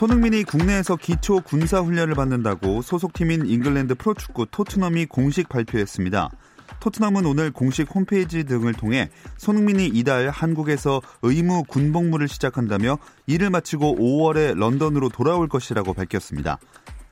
손흥민이 국내에서 기초 군사 훈련을 받는다고 소속팀인 잉글랜드 프로축구 토트넘이 공식 발표했습니다. 토트넘은 오늘 공식 홈페이지 등을 통해 손흥민이 이달 한국에서 의무 군복무를 시작한다며 이를 마치고 5월에 런던으로 돌아올 것이라고 밝혔습니다.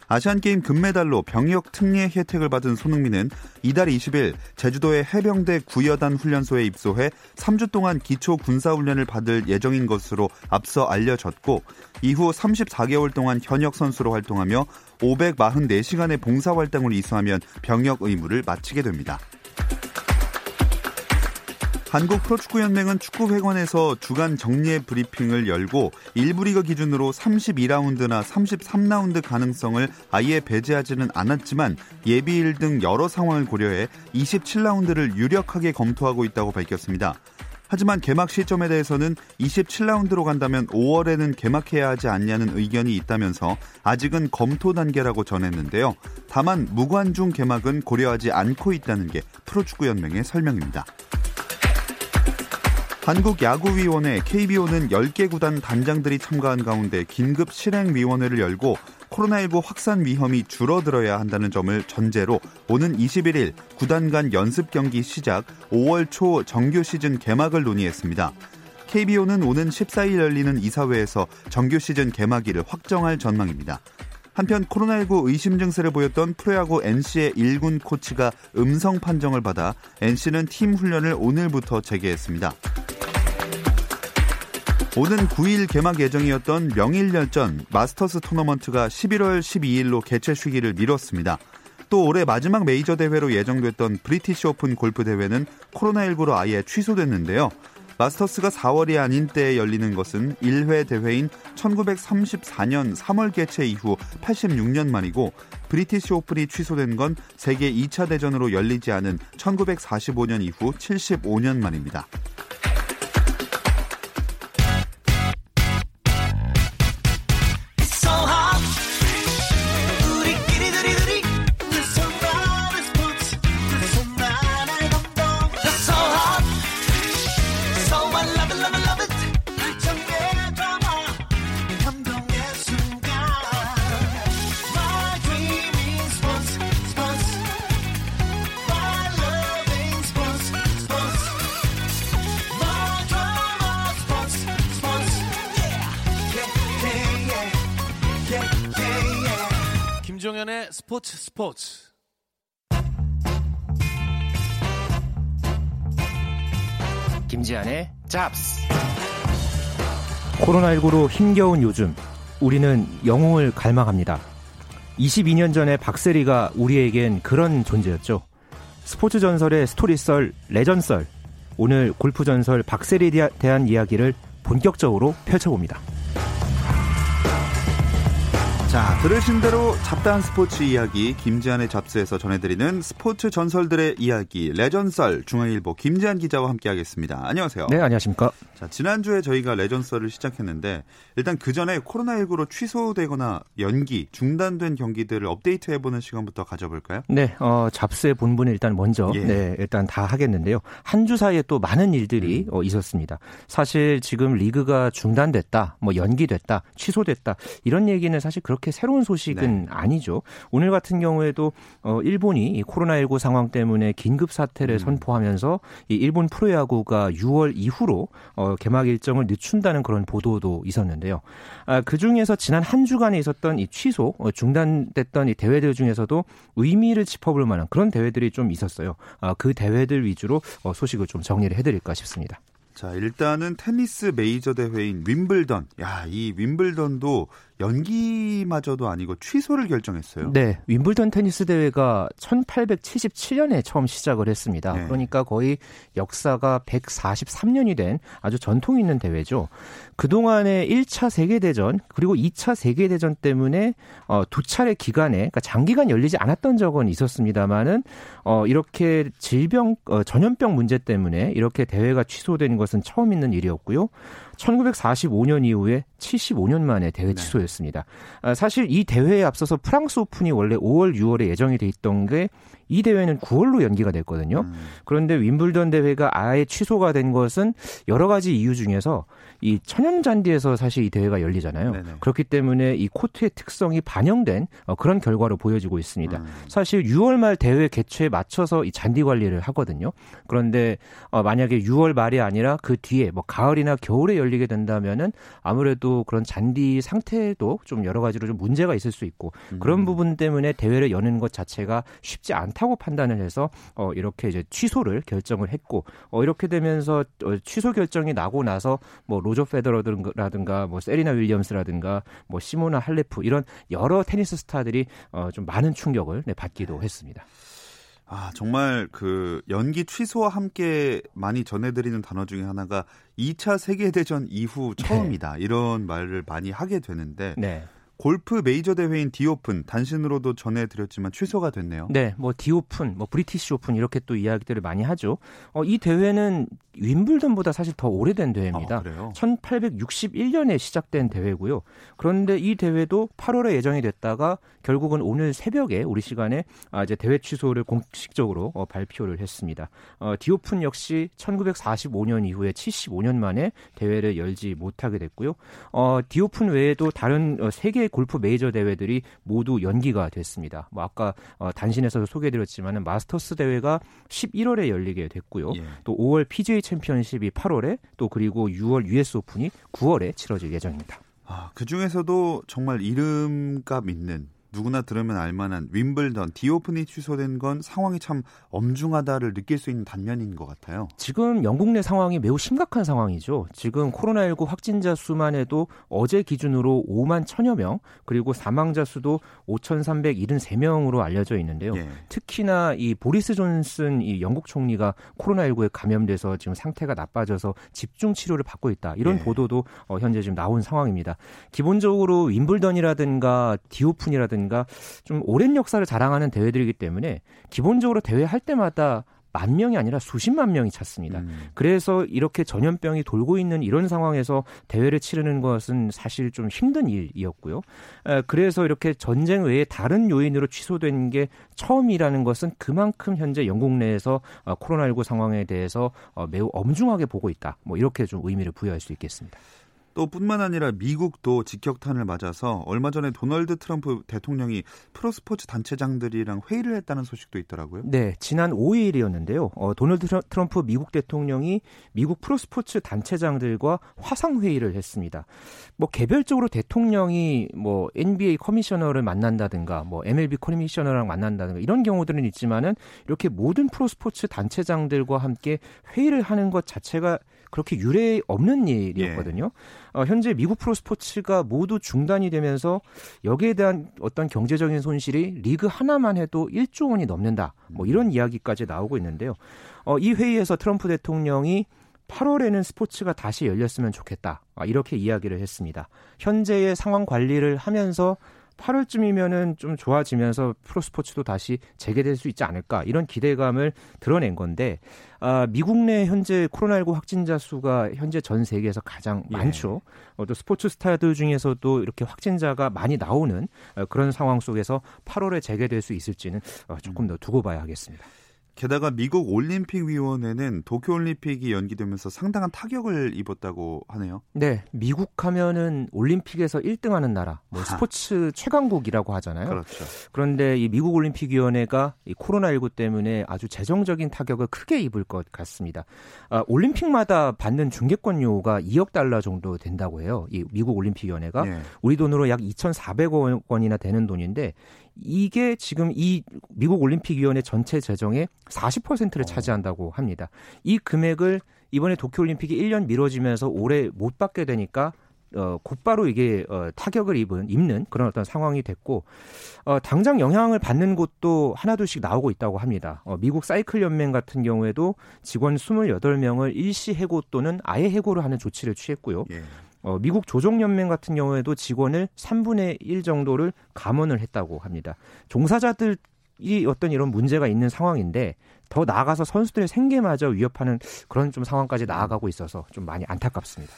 아시안게임 금메달로 병역 특례 혜택을 받은 손흥민은 이달 20일 제주도의 해병대 구여단 훈련소에 입소해 3주 동안 기초 군사훈련을 받을 예정인 것으로 앞서 알려졌고 이후 34개월 동안 현역 선수로 활동하며 544시간의 봉사활동을 이수하면 병역 의무를 마치게 됩니다. 한국 프로축구연맹은 축구회관에서 주간 정례 브리핑을 열고 1부 리그 기준으로 32라운드나 33라운드 가능성을 아예 배제하지는 않았지만 예비일 등 여러 상황을 고려해 27라운드를 유력하게 검토하고 있다고 밝혔습니다. 하지만 개막 시점에 대해서는 27라운드로 간다면 5월에는 개막해야 하지 않냐는 의견이 있다면서 아직은 검토 단계라고 전했는데요. 다만 무관중 개막은 고려하지 않고 있다는 게 프로축구연맹의 설명입니다. 한국야구위원회 KBO는 10개 구단 단장들이 참가한 가운데 긴급 실행위원회를 열고 코로나19 확산 위험이 줄어들어야 한다는 점을 전제로 오는 21일 구단 간 연습 경기 시작 5월 초 정규 시즌 개막을 논의했습니다. KBO는 오는 14일 열리는 이사회에서 정규 시즌 개막일을 확정할 전망입니다. 한편 코로나19 의심 증세를 보였던 프로야구 NC의 1군 코치가 음성 판정을 받아 NC는 팀 훈련을 오늘부터 재개했습니다. 오는 9일 개막 예정이었던 명인열전 마스터스 토너먼트가 11월 12일로 개최 시기를 미뤘습니다. 또 올해 마지막 메이저 대회로 예정됐던 브리티시 오픈 골프 대회는 코로나19로 아예 취소됐는데요. 마스터스가 4월이 아닌 때에 열리는 것은 1회 대회인 1934년 3월 개최 이후 86년 만이고 브리티시 오픈이 취소된 건 세계 2차 대전으로 열리지 않은 1945년 이후 75년 만입니다. 김지한의 잡스. 코로나19로 힘겨운 요즘 우리는 영웅을 갈망합니다. 22년 전에 박세리가 우리에겐 그런 존재였죠. 스포츠 전설의 스토리썰, 레전썰. 오늘 골프 전설 박세리에 대한 이야기를 본격적으로 펼쳐봅니다. 자, 들으신 대로 잡다한 스포츠 이야기 김지한의 잡스에서 전해드리는 스포츠 전설들의 이야기 레전썰 중앙일보 김지한 기자와 함께하겠습니다. 안녕하세요. 네, 안녕하십니까. 자, 지난주에 저희가 레전썰을 시작했는데 일단 그 전에 코로나19로 취소되거나 연기, 중단된 경기들을 업데이트 해보는 시간부터 가져볼까요? 네, 어, 잡스의 본분을 일단 먼저 예. 네, 일단 다 하겠는데요. 한 주 사이에 또 많은 일들이 음. 어, 있었습니다. 사실 지금 리그가 중단됐다, 뭐 연기됐다, 취소됐다 이런 얘기는 사실 그렇게 그렇게 새로운 소식은 네. 아니죠. 오늘 같은 경우에도 어 일본이 이 코로나19 상황 때문에 긴급 사태를 음. 선포하면서 이 일본 프로야구가 6월 이후로 어 개막 일정을 늦춘다는 그런 보도도 있었는데요. 아, 그 중에서 지난 한 주간에 있었던 이 취소, 어, 중단됐던 이 대회들 중에서도 의미를 짚어볼 만한 그런 대회들이 좀 있었어요. 아, 그 대회들 위주로 어, 소식을 좀 정리를 해드릴까 싶습니다. 자, 일단은 테니스 메이저 대회인 윈블던. 야, 이 윈블던도 연기마저도 아니고 취소를 결정했어요. 네, 윈블던 테니스 대회가 1877년에 처음 시작을 했습니다. 네. 그러니까 거의 역사가 143년이 된 아주 전통 있는 대회죠. 그동안에 1차 세계 대전 그리고 2차 세계 대전 때문에 어, 두 차례 기간에 그러니까 장기간 열리지 않았던 적은 있었습니다만은 어, 이렇게 질병 어, 전염병 문제 때문에 이렇게 대회가 취소된 것은 처음 있는 일이었고요. 1945년 이후에 75년 만에 대회 네. 취소였습니다. 아, 사실 이 대회에 앞서서 프랑스 오픈이 원래 5월, 6월에 예정이 돼 있던 게 이 대회는 9월로 연기가 됐거든요. 음. 그런데 윈블던 대회가 아예 취소가 된 것은 여러 가지 이유 중에서 이 천연 잔디에서 사실 이 대회가 열리잖아요. 네네. 그렇기 때문에 이 코트의 특성이 반영된 어, 그런 결과로 보여지고 있습니다. 음. 사실 6월 말 대회 개최에 맞춰서 이 잔디 관리를 하거든요. 그런데 어, 만약에 6월 말이 아니라 그 뒤에 뭐 가을이나 겨울에 열리게 된다면은 아무래도 그런 잔디 상태도 좀 여러 가지로 좀 문제가 있을 수 있고 음. 그런 부분 때문에 대회를 여는 것 자체가 쉽지 않다 고 판단을 해서 어, 이렇게 이제 취소를 결정을 했고 어, 이렇게 되면서 어, 취소 결정이 나고 나서 뭐 로저 페더러라든가 뭐 세리나 윌리엄스라든가 뭐 시모나 할레프 이런 여러 테니스 스타들이 어, 좀 많은 충격을 네, 받기도 했습니다. 아, 정말 그 연기 취소와 함께 많이 전해드리는 단어 중에 하나가 2차 세계대전 이후 처음이다. 네. 이런 말을 많이 하게 되는데 네. 골프 메이저 대회인 디오픈 단신으로도 전해드렸지만 취소가 됐네요. 네, 뭐 The Open, 뭐 브리티시 오픈 이렇게 또 이야기들을 많이 하죠. 어, 이 대회는 윔블던보다 사실 더 오래된 대회입니다. 아, 1861년에 시작된 대회고요. 그런데 이 대회도 8월에 예정이 됐다가 결국은 오늘 새벽에 우리 시간에 아, 이제 대회 취소를 공식적으로 어, 발표를 했습니다. 어, The Open 역시 1945년 이후에 75년 만에 대회를 열지 못하게 됐고요. 어, The Open 외에도 다른 어, 세계 골프 메이저 대회들이 모두 연기가 됐습니다. 뭐 아까 어, 단신에서도 소개해드렸지만 마스터스 대회가 11월에 열리게 됐고요. 예. 또 5월 PGA 챔피언십이 8월에 또 그리고 6월 US 오픈이 9월에 치러질 예정입니다. 아, 그 중에서도 정말 이름값 있는 누구나 들으면 알만한 윈블던 디오픈이 취소된 건 상황이 참 엄중하다를 느낄 수 있는 단면인 것 같아요. 지금 영국 내 상황이 매우 심각한 상황이죠. 지금 코로나19 확진자 수만 해도 어제 기준으로 5만 천여 명, 그리고 사망자 수도 5,373명으로 알려져 있는데요. 예. 특히나 이 보리스 존슨 이 영국 총리가 코로나19에 감염돼서 지금 상태가 나빠져서 집중 치료를 받고 있다. 이런 예. 보도도 어, 현재 지금 나온 상황입니다. 기본적으로 윈블던이라든가 디오픈이라든가 대회라든가 좀 오랜 역사를 자랑하는 대회들이기 때문에 기본적으로 대회 할 때마다 만 명이 아니라 수십만 명이 찼습니다. 음. 그래서 이렇게 전염병이 돌고 있는 이런 상황에서 대회를 치르는 것은 사실 좀 힘든 일이었고요. 그래서 이렇게 전쟁 외에 다른 요인으로 취소된 게 처음이라는 것은 그만큼 현재 영국 내에서 어, 코로나19 상황에 대해서 어, 매우 엄중하게 보고 있다. 뭐 이렇게 좀 의미를 부여할 수 있겠습니다. 또 뿐만 아니라 미국도 직격탄을 맞아서 얼마 전에 도널드 트럼프 대통령이 프로스포츠 단체장들이랑 회의를 했다는 소식도 있더라고요. 네, 지난 5일이었는데요. 어, 도널드 트럼프 미국 대통령이 미국 프로스포츠 단체장들과 화상 회의를 했습니다. 뭐 개별적으로 대통령이 뭐 NBA 커미셔너를 만난다든가 뭐 MLB 커미셔너랑 만난다든가 이런 경우들은 있지만은 이렇게 모든 프로스포츠 단체장들과 함께 회의를 하는 것 자체가 그렇게 유례 없는 일이었거든요. 예. 어, 현재 미국 프로 스포츠가 모두 중단이 되면서 여기에 대한 어떤 경제적인 손실이 리그 하나만 해도 1조 원이 넘는다. 뭐 이런 이야기까지 나오고 있는데요. 어, 이 회의에서 트럼프 대통령이 8월에는 스포츠가 다시 열렸으면 좋겠다. 아, 이렇게 이야기를 했습니다. 현재의 상황 관리를 하면서 8월쯤이면은 좀 좋아지면서 프로 스포츠도 다시 재개될 수 있지 않을까 이런 기대감을 드러낸 건데 아, 미국 내 현재 코로나19 확진자 수가 현재 전 세계에서 가장 예. 많죠. 어, 또 스포츠 스타들 중에서도 이렇게 확진자가 많이 나오는 어, 그런 상황 속에서 8월에 재개될 수 있을지는 어, 조금 더 두고 봐야 하겠습니다. 게다가 미국 올림픽위원회는 도쿄올림픽이 연기되면서 상당한 타격을 입었다고 하네요. 네, 미국 하면은 올림픽에서 1등하는 나라, 뭐 스포츠 최강국이라고 하잖아요. 그렇죠. 그런데 이 미국 올림픽위원회가 이 코로나19 때문에 아주 재정적인 타격을 크게 입을 것 같습니다. 아, 올림픽마다 받는 중계권료가 2억 달러 정도 된다고 해요. 이 미국 올림픽위원회가 네. 우리 돈으로 약 2,400억 원이나 되는 돈인데 이게 지금 이 미국 올림픽위원회 전체 재정의 40%를 어. 차지한다고 합니다. 이 금액을 이번에 도쿄올림픽이 1년 미뤄지면서 올해 못 받게 되니까 어, 곧바로 이게 어, 타격을 입은 입는 그런 어떤 상황이 됐고 어, 당장 영향을 받는 곳도 하나둘씩 나오고 있다고 합니다. 어, 미국 사이클 연맹 같은 경우에도 직원 28명을 일시 해고 또는 아예 해고를 하는 조치를 취했고요. 예. 어, 미국 조종연맹 같은 경우에도 직원을 3분의 1 정도를 감원을 했다고 합니다. 종사자들이 어떤 이런 문제가 있는 상황인데 더 나아가서 선수들의 생계마저 위협하는 그런 좀 상황까지 나아가고 있어서 좀 많이 안타깝습니다.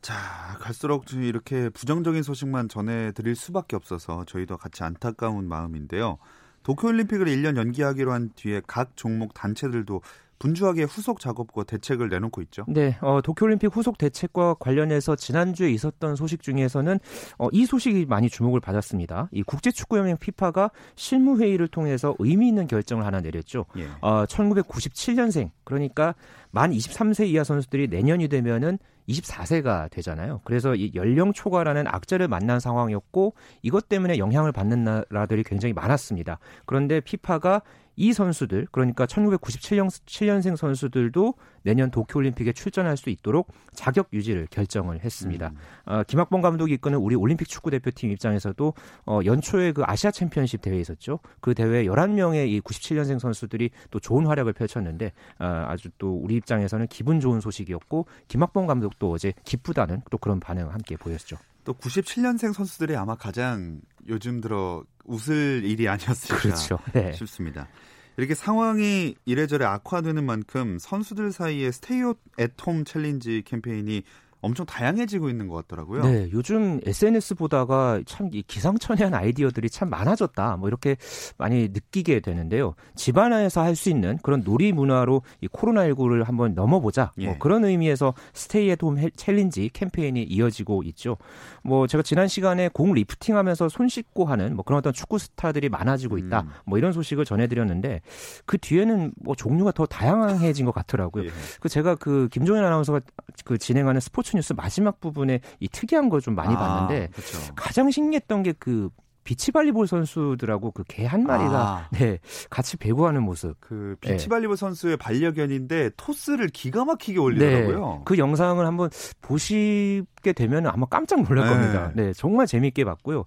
자, 갈수록 이렇게 부정적인 소식만 전해드릴 수밖에 없어서 저희도 같이 안타까운 마음인데요. 도쿄올림픽을 1년 연기하기로 한 뒤에 각 종목 단체들도 분주하게 후속 작업과 대책을 내놓고 있죠. 네, 어, 도쿄올림픽 후속 대책과 관련해서 지난주에 있었던 소식 중에서는 어, 이 소식이 많이 주목을 받았습니다. 이 국제축구연맹 피파가 실무회의를 통해서 의미 있는 결정을 하나 내렸죠. 예. 어, 1997년생 그러니까 만 23세 이하 선수들이 내년이 되면은 24세가 되잖아요. 그래서 이 연령 초과라는 악재를 만난 상황이었고 이것 때문에 영향을 받는 나라들이 굉장히 많았습니다. 그런데 피파가 이 선수들 그러니까 1997년 7년생 선수들도 내년 도쿄올림픽에 출전할 수 있도록 자격 유지를 결정을 했습니다. 음. 어, 김학범 감독이 이끄는 우리 올림픽 축구 대표팀 입장에서도 어, 연초에 그 아시아 챔피언십 대회 있었죠. 그 대회 11명의 이 97년생 선수들이 또 좋은 활약을 펼쳤는데 어, 아주 또 우리 입장에서는 기분 좋은 소식이었고 김학범 감독도 어제 기쁘다는 또 그런 반응을 함께 보였죠. 또 97년생 선수들이 아마 가장 요즘 들어 웃을 일이 아니었을까 그렇죠. 네. 싶습니다. 이렇게 상황이 이래저래 악화되는 만큼 선수들 사이에 스테이 at home challenge 캠페인이 엄청 다양해지고 있는 것 같더라고요. 네, 요즘 SNS 보다가 참 기상천외한 아이디어들이 참 많아졌다. 뭐 이렇게 많이 느끼게 되는데요. 집안에서 할 수 있는 그런 놀이 문화로 이 코로나19를 한번 넘어보자. 뭐 예. 뭐 그런 의미에서 stay at home challenge 캠페인이 이어지고 있죠. 뭐 제가 지난 시간에 공 리프팅하면서 손 씻고 하는 뭐 그런 어떤 축구 스타들이 많아지고 있다. 음. 뭐 이런 소식을 전해드렸는데 그 뒤에는 뭐 종류가 더 다양해진 것 같더라고요. 예. 그 제가 그 김종현 아나운서가 그 진행하는 스포츠 뉴스 마지막 부분에 이 특이한 걸 좀 많이 아, 봤는데 그쵸. 가장 신기했던 게 그 비치발리볼 선수들하고 그 개 한 마리가 아. 네 같이 배구하는 모습. 그 비치발리볼 네. 선수의 반려견인데 토스를 기가 막히게 올리더라고요. 네, 그 영상을 한번 보시게 되면 아마 깜짝 놀랄 네. 겁니다. 네, 정말 재미있게 봤고요.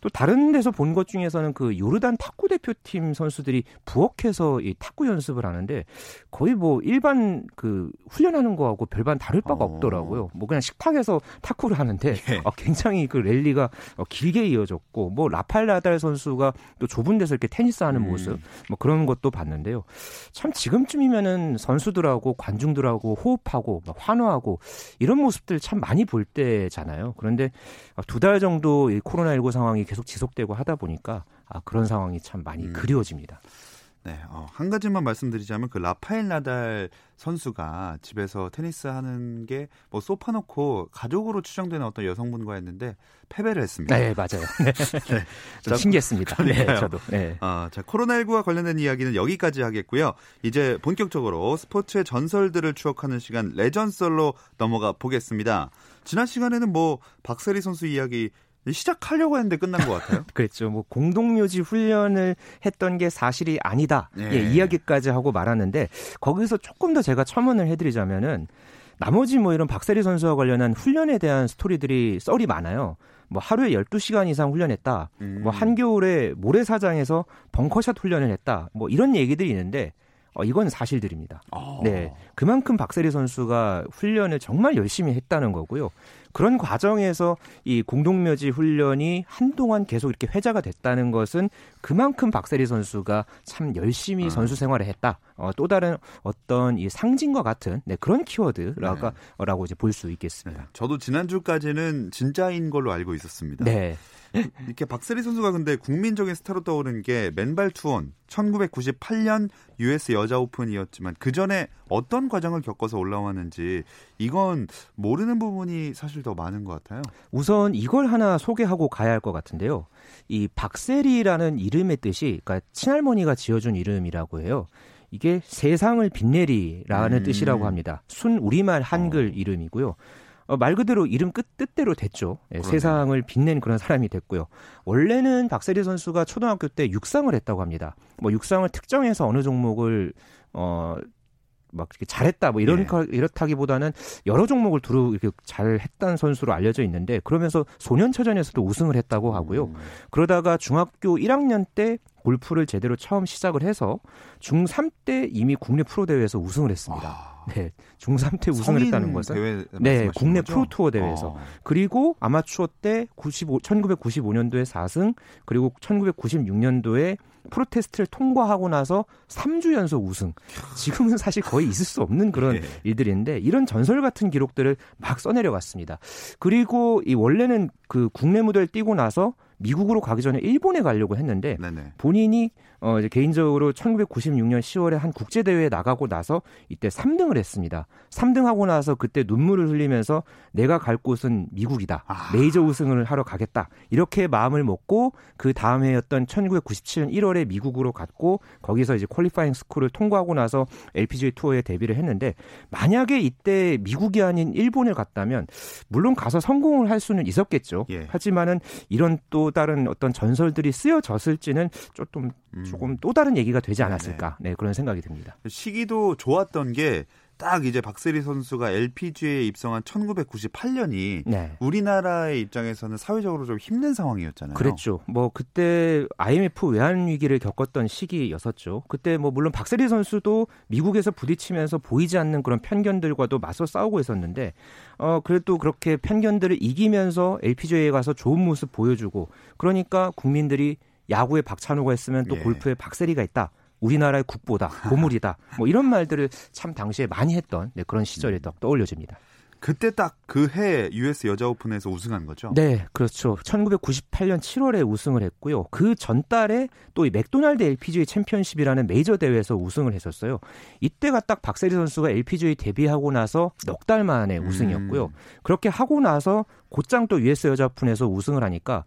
또 다른 데서 본 것 중에서는 그 요르단 탁구 대표팀 선수들이 부엌에서 이 탁구 연습을 하는데 거의 뭐 일반 그 훈련하는 거하고 별반 다를 바가 어. 없더라고요. 뭐 그냥 식탁에서 탁구를 하는데 예. 어, 굉장히 그 랠리가 어, 길게 이어졌고 뭐 라팔 나달 선수가 또 좁은 데서 이렇게 테니스 하는 음. 모습 뭐 그런 것도 봤는데요. 참 지금쯤이면은 선수들하고 관중들하고 호흡하고 막 환호하고 이런 모습들 참 많이 볼 때잖아요. 그런데 두 달 정도 이 코로나19 상황이 계속 지속되고 하다 보니까 아, 그런 상황이 참 많이 음. 그리워집니다. 네, 어, 한 가지만 말씀드리자면 그 라파엘 나달 선수가 집에서 테니스 하는 게 뭐 소파 놓고 가족으로 추정되는 어떤 여성분과 했는데 패배를 했습니다. 네, 맞아요. 네. 네. 좀 자, 신기했습니다. 네, 저도. 네. 어, 자, 코로나19와 관련된 이야기는 여기까지 하겠고요. 이제 본격적으로 스포츠의 전설들을 추억하는 시간 레전설로 넘어가 보겠습니다. 지난 시간에는 뭐 박세리 선수 이야기 시작하려고 했는데 끝난 것 같아요. 그랬죠. 뭐 공동묘지 훈련을 했던 게 사실이 아니다. 네. 예, 이야기까지 하고 말았는데 거기서 조금 더 제가 첨언을 해드리자면은 나머지 뭐 이런 박세리 선수와 관련한 훈련에 대한 스토리들이 썰이 많아요. 뭐 하루에 12시간 이상 훈련했다. 음. 뭐 한겨울에 모래사장에서 벙커샷 훈련을 했다. 뭐 이런 얘기들이 있는데 어, 이건 사실들입니다. 어. 네. 그만큼 박세리 선수가 훈련을 정말 열심히 했다는 거고요. 그런 과정에서 이 공동묘지 훈련이 한동안 계속 이렇게 회자가 됐다는 것은 그만큼 박세리 선수가 참 열심히 아. 선수 생활을 했다. 어, 또 다른 어떤 이 상징과 같은 네, 그런 키워드라고 네. 이제 볼 수 있겠습니다. 네. 저도 지난주까지는 진짜인 걸로 알고 있었습니다. 네. 이렇게 박세리 선수가 근데 국민적인 스타로 떠오른 게 맨발 투혼 1998년 US 여자 오픈이었지만 그 전에 어떤 과정을 겪어서 올라왔는지 이건 모르는 부분이 사실 더 많은 것 같아요. 우선 이걸 하나 소개하고 가야 할 것 같은데요. 이 박세리라는 이름의 뜻이 그러니까 친할머니가 지어준 이름이라고 해요. 이게 세상을 빛내리라는 음. 뜻이라고 합니다. 순 우리말 한글 어. 이름이고요. 어, 말 그대로 이름 끝 뜻대로 됐죠. 예, 세상을 빛낸 그런 사람이 됐고요. 원래는 박세리 선수가 초등학교 때 육상을 했다고 합니다. 뭐 육상을 특정해서 어느 종목을 어 막 이렇게 잘했다 뭐 이런 네. 이렇다기보다는 여러 종목을 두루 이렇게 잘했다는 선수로 알려져 있는데 그러면서 소년처전에서도 우승을 했다고 하고요. 음. 그러다가 중학교 1학년 때 골프를 제대로 처음 시작을 해서 중3 때 이미 국내 프로 대회에서 우승을 했습니다. 아. 네, 중3 때 우승을 했다는 것은 네, 국내 거죠? 프로 투어 대회에서 어. 그리고 아마추어 때 95, 1995년도에 4승 그리고 1996년도에 프로테스트를 통과하고 나서 3주 연속 우승. 지금은 사실 거의 있을 수 없는 그런 네. 일들인데 이런 전설 같은 기록들을 막 써내려 갔습니다. 그리고 이 원래는 그 국내 무대를 뛰고 나서 미국으로 가기 전에 일본에 가려고 했는데 네네. 본인이 어 이제 개인적으로 1996년 10월에 한 국제 대회에 나가고 나서 이때 3등을 했습니다. 3등하고 나서 그때 눈물을 흘리면서 내가 갈 곳은 미국이다. 아. 메이저 우승을 하러 가겠다. 이렇게 마음을 먹고 그 다음 해였던 1997년 1월에 미국으로 갔고 거기서 이제 퀄리파잉 스쿨을 통과하고 나서 LPGA 투어에 데뷔를 했는데 만약에 이때 미국이 아닌 일본을 갔다면 물론 가서 성공을 할 수는 있었겠죠. 예. 하지만은 이런 또 다른 어떤 전설들이 쓰여졌을지는 조금 음. 조금 또 다른 얘기가 되지 않았을까 네, 그런 생각이 듭니다. 시기도 좋았던 게 딱 이제 박세리 선수가 LPGA에 입성한 1998년이 네. 우리나라의 입장에서는 사회적으로 좀 힘든 상황이었잖아요. 그랬죠. 뭐 그때 IMF 외환 위기를 겪었던 시기였었죠. 그때 뭐 물론 박세리 선수도 미국에서 부딪히면서 보이지 않는 그런 편견들과도 맞서 싸우고 있었는데 어 그래도 그렇게 편견들을 이기면서 LPGA에 가서 좋은 모습 보여주고 그러니까 국민들이 야구에 박찬호가 있으면 또 예. 골프에 박세리가 있다. 우리나라의 국보다, 보물이다. 뭐 이런 말들을 참 당시에 많이 했던 네, 그런 시절이 음. 떠올려집니다. 그때 딱 그 해 US 여자 오픈에서 우승한 거죠? 네, 그렇죠. 1998년 7월에 우승을 했고요. 그 전달에 또 이 맥도날드 LPGA 챔피언십이라는 메이저 대회에서 우승을 했었어요. 이때가 딱 박세리 선수가 LPGA 데뷔하고 나서 넉 달 만에 우승이었고요. 음. 그렇게 하고 나서 곧장 또 US 여자 오픈에서 우승을 하니까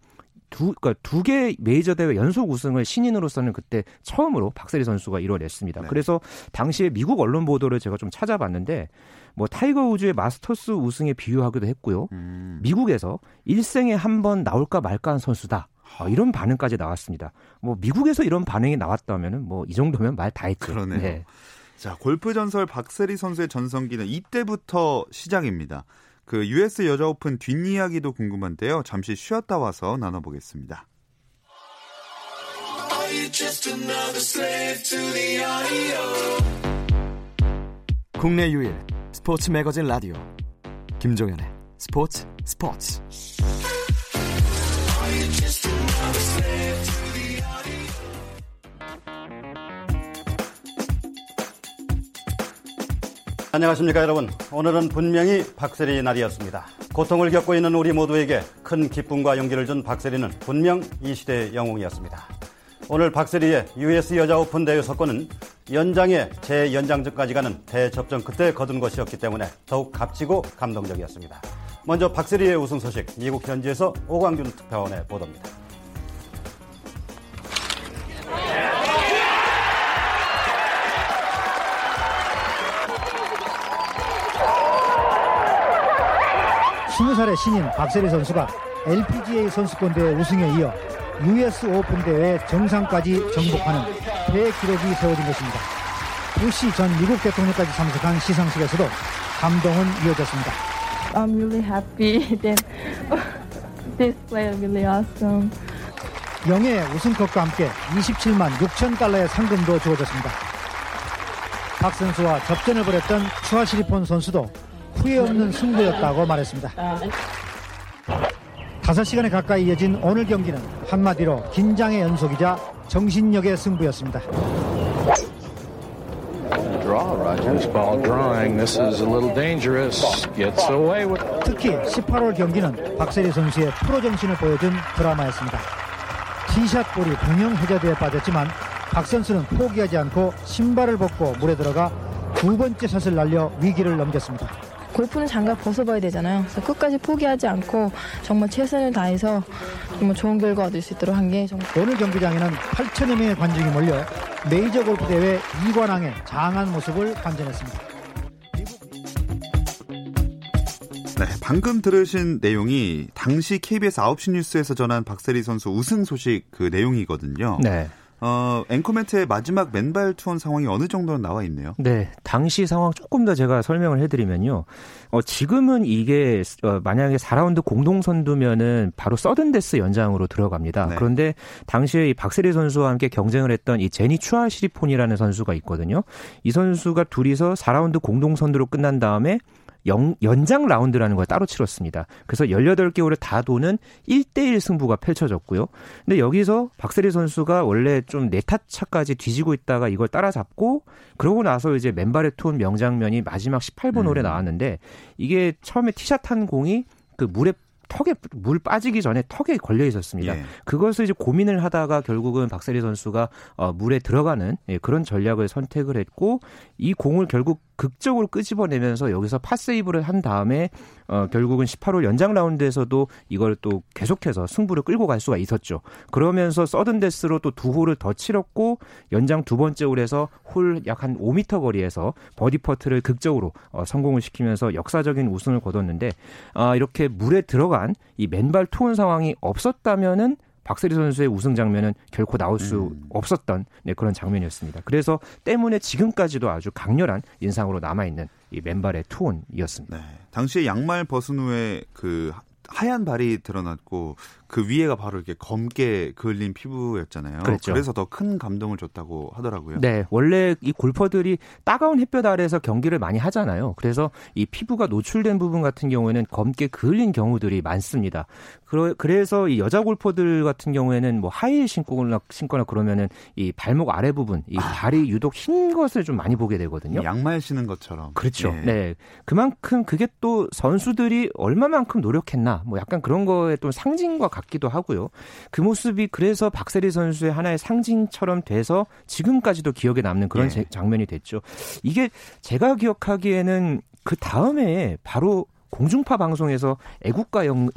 두, 그러니까 두 개 메이저 대회 연속 우승을 신인으로서는 그때 처음으로 박세리 선수가 이뤄냈습니다. 네. 그래서 당시에 미국 언론 보도를 제가 좀 찾아봤는데 뭐 타이거 우즈의 마스터스 우승에 비유하기도 했고요. 음. 미국에서 일생에 한 번 나올까 말까 한 선수다. 어, 이런 반응까지 나왔습니다. 뭐 미국에서 이런 반응이 나왔다면은 뭐 이 정도면 말 다 했죠. 그러네요. 네. 자, 골프 전설 박세리 선수의 전성기는 이때부터 시작입니다. 그 US 여자 오픈 뒷이야기도 궁금한데요. 잠시 쉬었다 와서 나눠보겠습니다. 국내 유일 스포츠 매거진 라디오 김종현의 스포츠 스포츠 안녕하십니까 여러분. 오늘은 분명히 박세리 날이었습니다. 고통을 겪고 있는 우리 모두에게 큰 기쁨과 용기를 준 박세리는 분명 이 시대의 영웅이었습니다. 오늘 박세리의 US 여자 오픈 대회 석권은 연장의 재연장전까지 가는 대접전 끝에 거둔 것이었기 때문에 더욱 값지고 감동적이었습니다. 먼저 박세리의 우승 소식 미국 현지에서 오광균 특파원의 보도입니다. 스무 살의 신인 박세리 선수가 LPGA 선수권 대회 우승에 이어 US 오픈 대회 정상까지 정복하는 대기록이 세워진 것입니다. 부시 전 미국 대통령까지 참석한 시상식에서도 감동은 이어졌습니다. I'm really happy that this play really awesome. 영예 우승컵과 함께 27만 6천 달러의 상금도 주어졌습니다. 박 선수와 접전을 벌였던 추하시리폰 선수도 후회 없는 승부였다고 말했습니다. 5시간에 가까이 이어진 오늘 경기는 한마디로 긴장의 연속이자 정신력의 승부였습니다. 특히 18홀 경기는 박세리 선수의 프로 정신을 보여준 드라마였습니다. 티샷 볼이 병영 해저드에 빠졌지만 박 선수는 포기하지 않고 신발을 벗고 물에 들어가 두 번째 샷을 날려 위기를 넘겼습니다. 골프는 장갑 벗어봐야 되잖아요. 그래서 끝까지 포기하지 않고 정말 최선을 다해서 정말 좋은 결과 얻을 수 있도록 한 게 정말 오늘 경기장에는 8천여 명의 관중이 몰려 메이저 골프 대회 2관왕의 장한 모습을 관전했습니다. 네, 방금 들으신 내용이 당시 KBS 9시 뉴스에서 전한 박세리 선수 우승 소식 그 내용이거든요. 네. 어, 앵커멘트의 마지막 맨발 투혼 상황이 어느 정도는 나와 있네요. 네, 당시 상황 조금 더 제가 설명을 해드리면요. 어, 지금은 이게 어, 만약에 4라운드 공동 선두면은 바로 서든데스 연장으로 들어갑니다. 네. 그런데 당시에 이 박세리 선수와 함께 경쟁을 했던 이 제니 추아 시리폰이라는 선수가 있거든요. 이 선수가 둘이서 4라운드 공동 선두로 끝난 다음에 영, 연장 라운드라는 걸 따로 치렀습니다. 그래서 18개월을 다 도는 1대1 승부가 펼쳐졌고요. 근데 여기서 박세리 선수가 원래 좀 네타차까지 뒤지고 있다가 이걸 따라잡고 그러고 나서 이제 맨발의 톤 명장면이 마지막 18번 홀에 음. 나왔는데 이게 처음에 티샷 한 공이 그 물에 턱에 물 빠지기 전에 턱에 걸려 있었습니다. 예. 그것을 이제 고민을 하다가 결국은 박세리 선수가 어, 물에 들어가는 예, 그런 전략을 선택을 했고 이 공을 결국 극적으로 끄집어내면서 여기서 파세이브를 한 다음에 어, 결국은 18홀 연장 라운드에서도 이걸 또 계속해서 승부를 끌고 갈 수가 있었죠. 그러면서 서든데스로 또 두 홀을 더 치렀고 연장 두 번째 홀에서 홀 약 한 5m 거리에서 버디 퍼트를 극적으로 어, 성공을 시키면서 역사적인 우승을 거뒀는데 아, 이렇게 물에 들어간 이 맨발 투혼 상황이 없었다면은 박세리 선수의 우승 장면은 결코 나올 수 음. 없었던 네, 그런 장면이었습니다. 그래서 때문에 지금까지도 아주 강렬한 인상으로 남아 있는 이 맨발의 투혼이었습니다. 네. 당시에 양말 벗은 후에 그 하얀 발이 드러났고 그 위에가 바로 이렇게 검게 그을린 피부였잖아요. 그렇죠. 그래서 더 큰 감동을 줬다고 하더라고요. 네, 원래 이 골퍼들이 따가운 햇볕 아래에서 경기를 많이 하잖아요. 그래서 이 피부가 노출된 부분 같은 경우에는 검게 그을린 경우들이 많습니다. 그래서 이 여자 골퍼들 같은 경우에는 뭐 하이힐 신거나 신거나 그러면은 이 발목 아래 부분, 이 아. 발이 유독 흰 것을 좀 많이 보게 되거든요. 양말 신은 것처럼. 그렇죠. 네. 네. 그만큼 그게 또 선수들이 얼마만큼 노력했나, 뭐 약간 그런 거에 또 상징과 같기도 하고요. 그 모습이 그래서 박세리 선수의 하나의 상징처럼 돼서 지금까지도 기억에 남는 그런 네. 장면이 됐죠. 이게 제가 기억하기에는 그 다음에 바로 공중파 방송에서 애국가 영,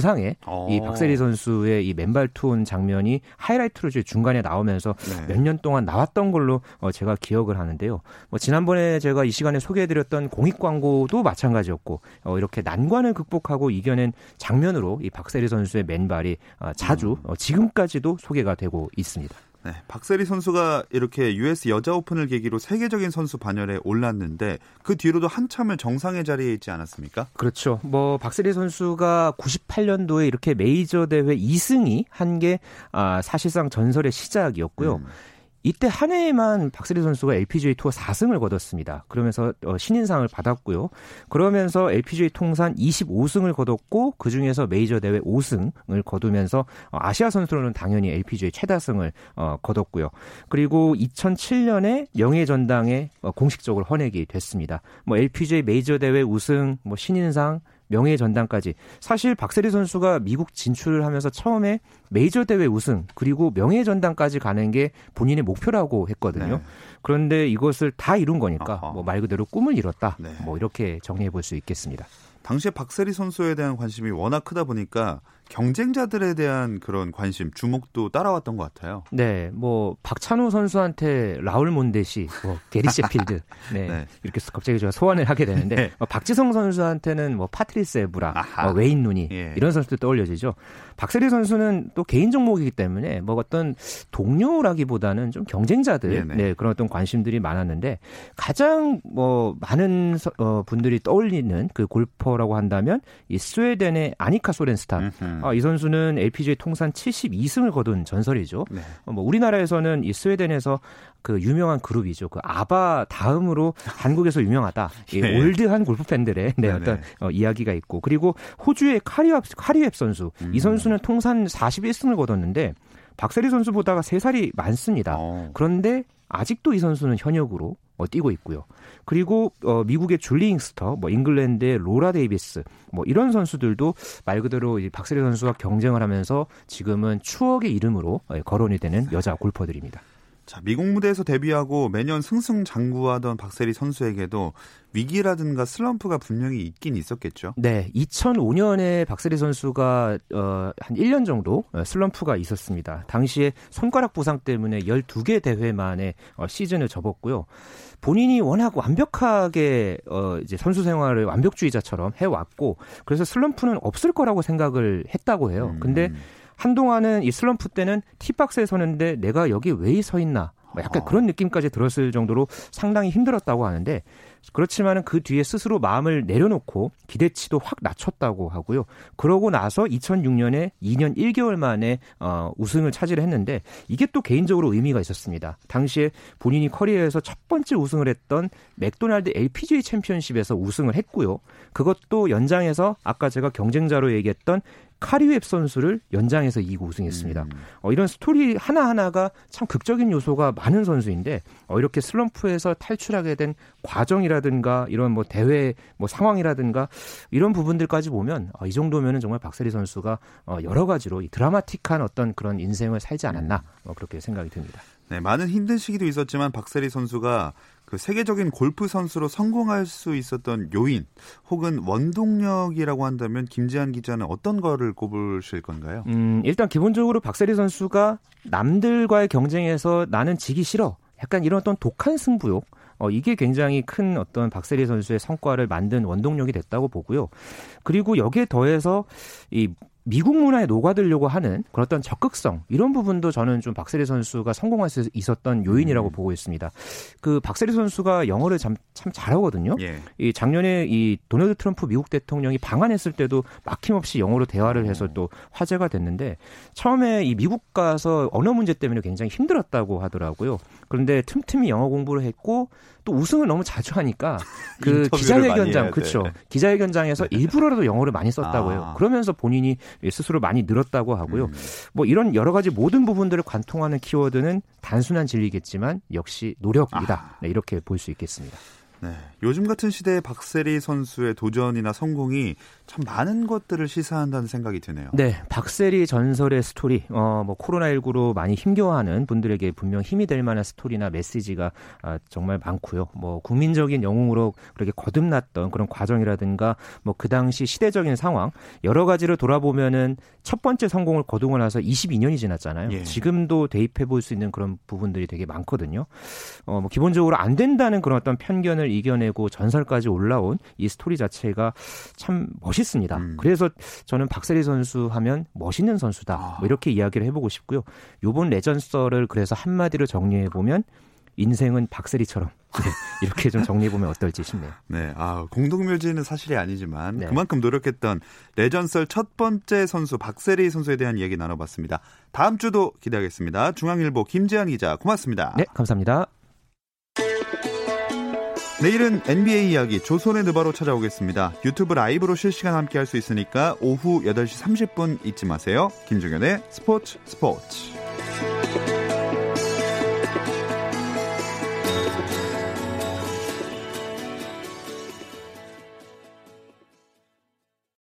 상에이 어. 박세리 선수의 이 맨발 투혼 장면이 하이라이트로 중간에 나오면서 네. 몇년 동안 나왔던 걸로 어, 제가 기억을 하는데요. 뭐 지난번에 제가 이 시간에 소개해드렸던 공익 광고도 마찬가지였고 어, 이렇게 난관을 극복하고 이겨낸 장면으로 이 박세리 선수의 맨발이 어, 자주 음. 어, 지금까지도 소개가 되고 있습니다. 네, 박세리 선수가 이렇게 US 여자 오픈을 계기로 세계적인 선수 반열에 올랐는데 그 뒤로도 한참을 정상의 자리에 있지 않았습니까? 그렇죠. 뭐 박세리 선수가 98년도에 이렇게 메이저 대회 2승이 한 게 아, 사실상 전설의 시작이었고요. 음. 이때 한 해에만 박세리 선수가 LPGA 투어 4승을 거뒀습니다. 그러면서 어, 신인상을 받았고요. 그러면서 LPGA 통산 25승을 거뒀고 그 중에서 메이저 대회 5승을 거두면서 어, 아시아 선수로는 당연히 LPGA 최다승을 어, 거뒀고요. 그리고 2007년에 영예 전당에 공식적으로 헌액이 됐습니다. 뭐 LPGA 메이저 대회 우승, 뭐 신인상 명예 전당까지 사실 박세리 선수가 미국 진출을 하면서 처음에 메이저 대회 우승 그리고 명예 전당까지 가는 게 본인의 목표라고 했거든요. 네. 그런데 이것을 다 이룬 거니까 뭐 말 그대로 꿈을 이뤘다. 네. 뭐 이렇게 정리해 볼 수 있겠습니다. 당시에 박세리 선수에 대한 관심이 워낙 크다 보니까 경쟁자들에 대한 그런 관심, 주목도 따라왔던 것 같아요. 네, 뭐 박찬호 선수한테 라울 몬데시, 뭐 게리 셰필드, 네, 네. 이렇게 갑자기 제가 소환을 하게 되는데 네. 어, 박지성 선수한테는 뭐 파트리스 에브라, 뭐 웨인 누니 예. 이런 선수들 떠올려지죠. 박세리 선수는 또 개인 종목이기 때문에 뭐 어떤 동료라기보다는 좀 경쟁자들, 네네. 네, 그런 어떤 관심들이 많았는데 가장 뭐 많은 서, 어, 분들이 떠올리는 그 골퍼라고 한다면 이 스웨덴의 아니카 소렌스타. 어, 이 선수는 LPGA 통산 72승을 거둔 전설이죠. 네. 어, 뭐 우리나라에서는 이 스웨덴에서 그 유명한 그룹이죠. 그 아바 다음으로 한국에서 유명하다. 이 네. 올드한 골프 팬들의 네, 어떤 어, 이야기가 있고 그리고 호주의 캐리 웹 캐리 웹 선수. 음. 이 선수는 통산 41승을 거뒀는데 박세리 선수보다가 3살이 많습니다. 어. 그런데 아직도 이 선수는 현역으로 어, 뛰고 있고요. 그리고 어, 미국의 줄리 잉스터, 뭐 잉글랜드의 로라 데이비스, 뭐 이런 선수들도 말 그대로 이 박세리 선수와 경쟁을 하면서 지금은 추억의 이름으로 어, 거론이 되는 여자 골퍼들입니다. 자, 미국 무대에서 데뷔하고 매년 승승장구하던 박세리 선수에게도 위기라든가 슬럼프가 분명히 있긴 있었겠죠. 네, 2005년에 박세리 선수가 어, 한 1년 정도 어, 슬럼프가 있었습니다. 당시에 손가락 부상 때문에 12개 대회 만에 어, 시즌을 접었고요. 본인이 워낙 완벽하게 어, 이제 선수 생활을 완벽주의자처럼 해왔고 그래서 슬럼프는 없을 거라고 생각을 했다고 해요. 근데 음. 한동안은 이 슬럼프 때는 티박스에 서는데 내가 여기 왜 서 있나 뭐 약간 아. 그런 느낌까지 들었을 정도로 상당히 힘들었다고 하는데 그렇지만은 그 뒤에 스스로 마음을 내려놓고 기대치도 확 낮췄다고 하고요. 그러고 나서 2006년에 2년 1개월 만에 어, 우승을 차지를 했는데 이게 또 개인적으로 의미가 있었습니다. 당시에 본인이 커리어에서 첫 번째 우승을 했던 맥도날드 LPGA 챔피언십에서 우승을 했고요. 그것도 연장에서 아까 제가 경쟁자로 얘기했던 캐리 웹 선수를 연장에서 이기고 우승했습니다. 음. 어, 이런 스토리 하나하나가 참 극적인 요소가 많은 선수인데 어, 이렇게 슬럼프에서 탈출하게 된 과정이라든가 이런 뭐 대회 뭐 상황이라든가 이런 부분들까지 보면 어, 이 정도면은 정말 박세리 선수가 어, 여러 가지로 이 드라마틱한 어떤 그런 인생을 살지 않았나 어, 그렇게 생각이 듭니다. 네, 많은 힘든 시기도 있었지만 박세리 선수가 그 세계적인 골프 선수로 성공할 수 있었던 요인 혹은 원동력이라고 한다면 김지한 기자는 어떤 거를 꼽으실 건가요? 음, 일단 기본적으로 박세리 선수가 남들과의 경쟁에서 나는 지기 싫어. 약간 이런 어떤 독한 승부욕 어, 이게 굉장히 큰 어떤 박세리 선수의 성과를 만든 원동력이 됐다고 보고요. 그리고 여기에 더해서 이 미국 문화에 녹아들려고 하는 그런 어떤 적극성 이런 부분도 저는 좀 박세리 선수가 성공할 수 있었던 요인이라고 음. 보고 있습니다. 그 박세리 선수가 영어를 참, 참 잘하거든요. 예. 이 작년에 이 도널드 트럼프 미국 대통령이 방한했을 때도 막힘없이 영어로 대화를 해서 또 화제가 됐는데 처음에 이 미국 가서 언어 문제 때문에 굉장히 힘들었다고 하더라고요. 그런데 틈틈이 영어 공부를 했고 또 우승을 너무 자주 하니까 그 기자회견장 그렇죠. 기자회견장에서 일부러라도 영어를 많이 썼다고요. 아. 그러면서 본인이 스스로 많이 늘었다고 하고요. 음. 뭐 이런 여러 가지 모든 부분들을 관통하는 키워드는 단순한 진리겠지만 역시 노력이다. 아. 네, 이렇게 볼 수 있겠습니다. 네. 요즘 같은 시대에 박세리 선수의 도전이나 성공이 참 많은 것들을 시사한다는 생각이 드네요. 네. 박세리 전설의 스토리, 어, 뭐, 코로나19로 많이 힘겨워하는 분들에게 분명 힘이 될 만한 스토리나 메시지가 아, 정말 많고요. 뭐, 국민적인 영웅으로 그렇게 거듭났던 그런 과정이라든가 뭐, 그 당시 시대적인 상황, 여러 가지를 돌아보면은 첫 번째 성공을 거두고 나서 22년이 지났잖아요. 예. 지금도 대입해 볼 수 있는 그런 부분들이 되게 많거든요. 어, 뭐, 기본적으로 안 된다는 그런 어떤 편견을 이겨내고 전설까지 올라온 이 스토리 자체가 참 멋있습니다. 음. 그래서 저는 박세리 선수 하면 멋있는 선수다. 아. 뭐 이렇게 이야기를 해보고 싶고요. 요번 레전설을 그래서 한마디로 정리해 보면 인생은 박세리처럼 네, 이렇게 좀 정리해 보면 어떨지 싶네요. 네, 아 공동묘지는 사실이 아니지만 네. 그만큼 노력했던 레전설 첫 번째 선수 박세리 선수에 대한 이야기 나눠봤습니다. 다음 주도 기대하겠습니다. 중앙일보 김재한 기자 고맙습니다. 네, 감사합니다. 내일은 NBA 이야기 조선의 느바로 찾아오겠습니다. 유튜브 라이브로 실시간 함께 할 수 있으니까 오후 8시 30분 잊지 마세요. 김종현의 스포츠 스포츠.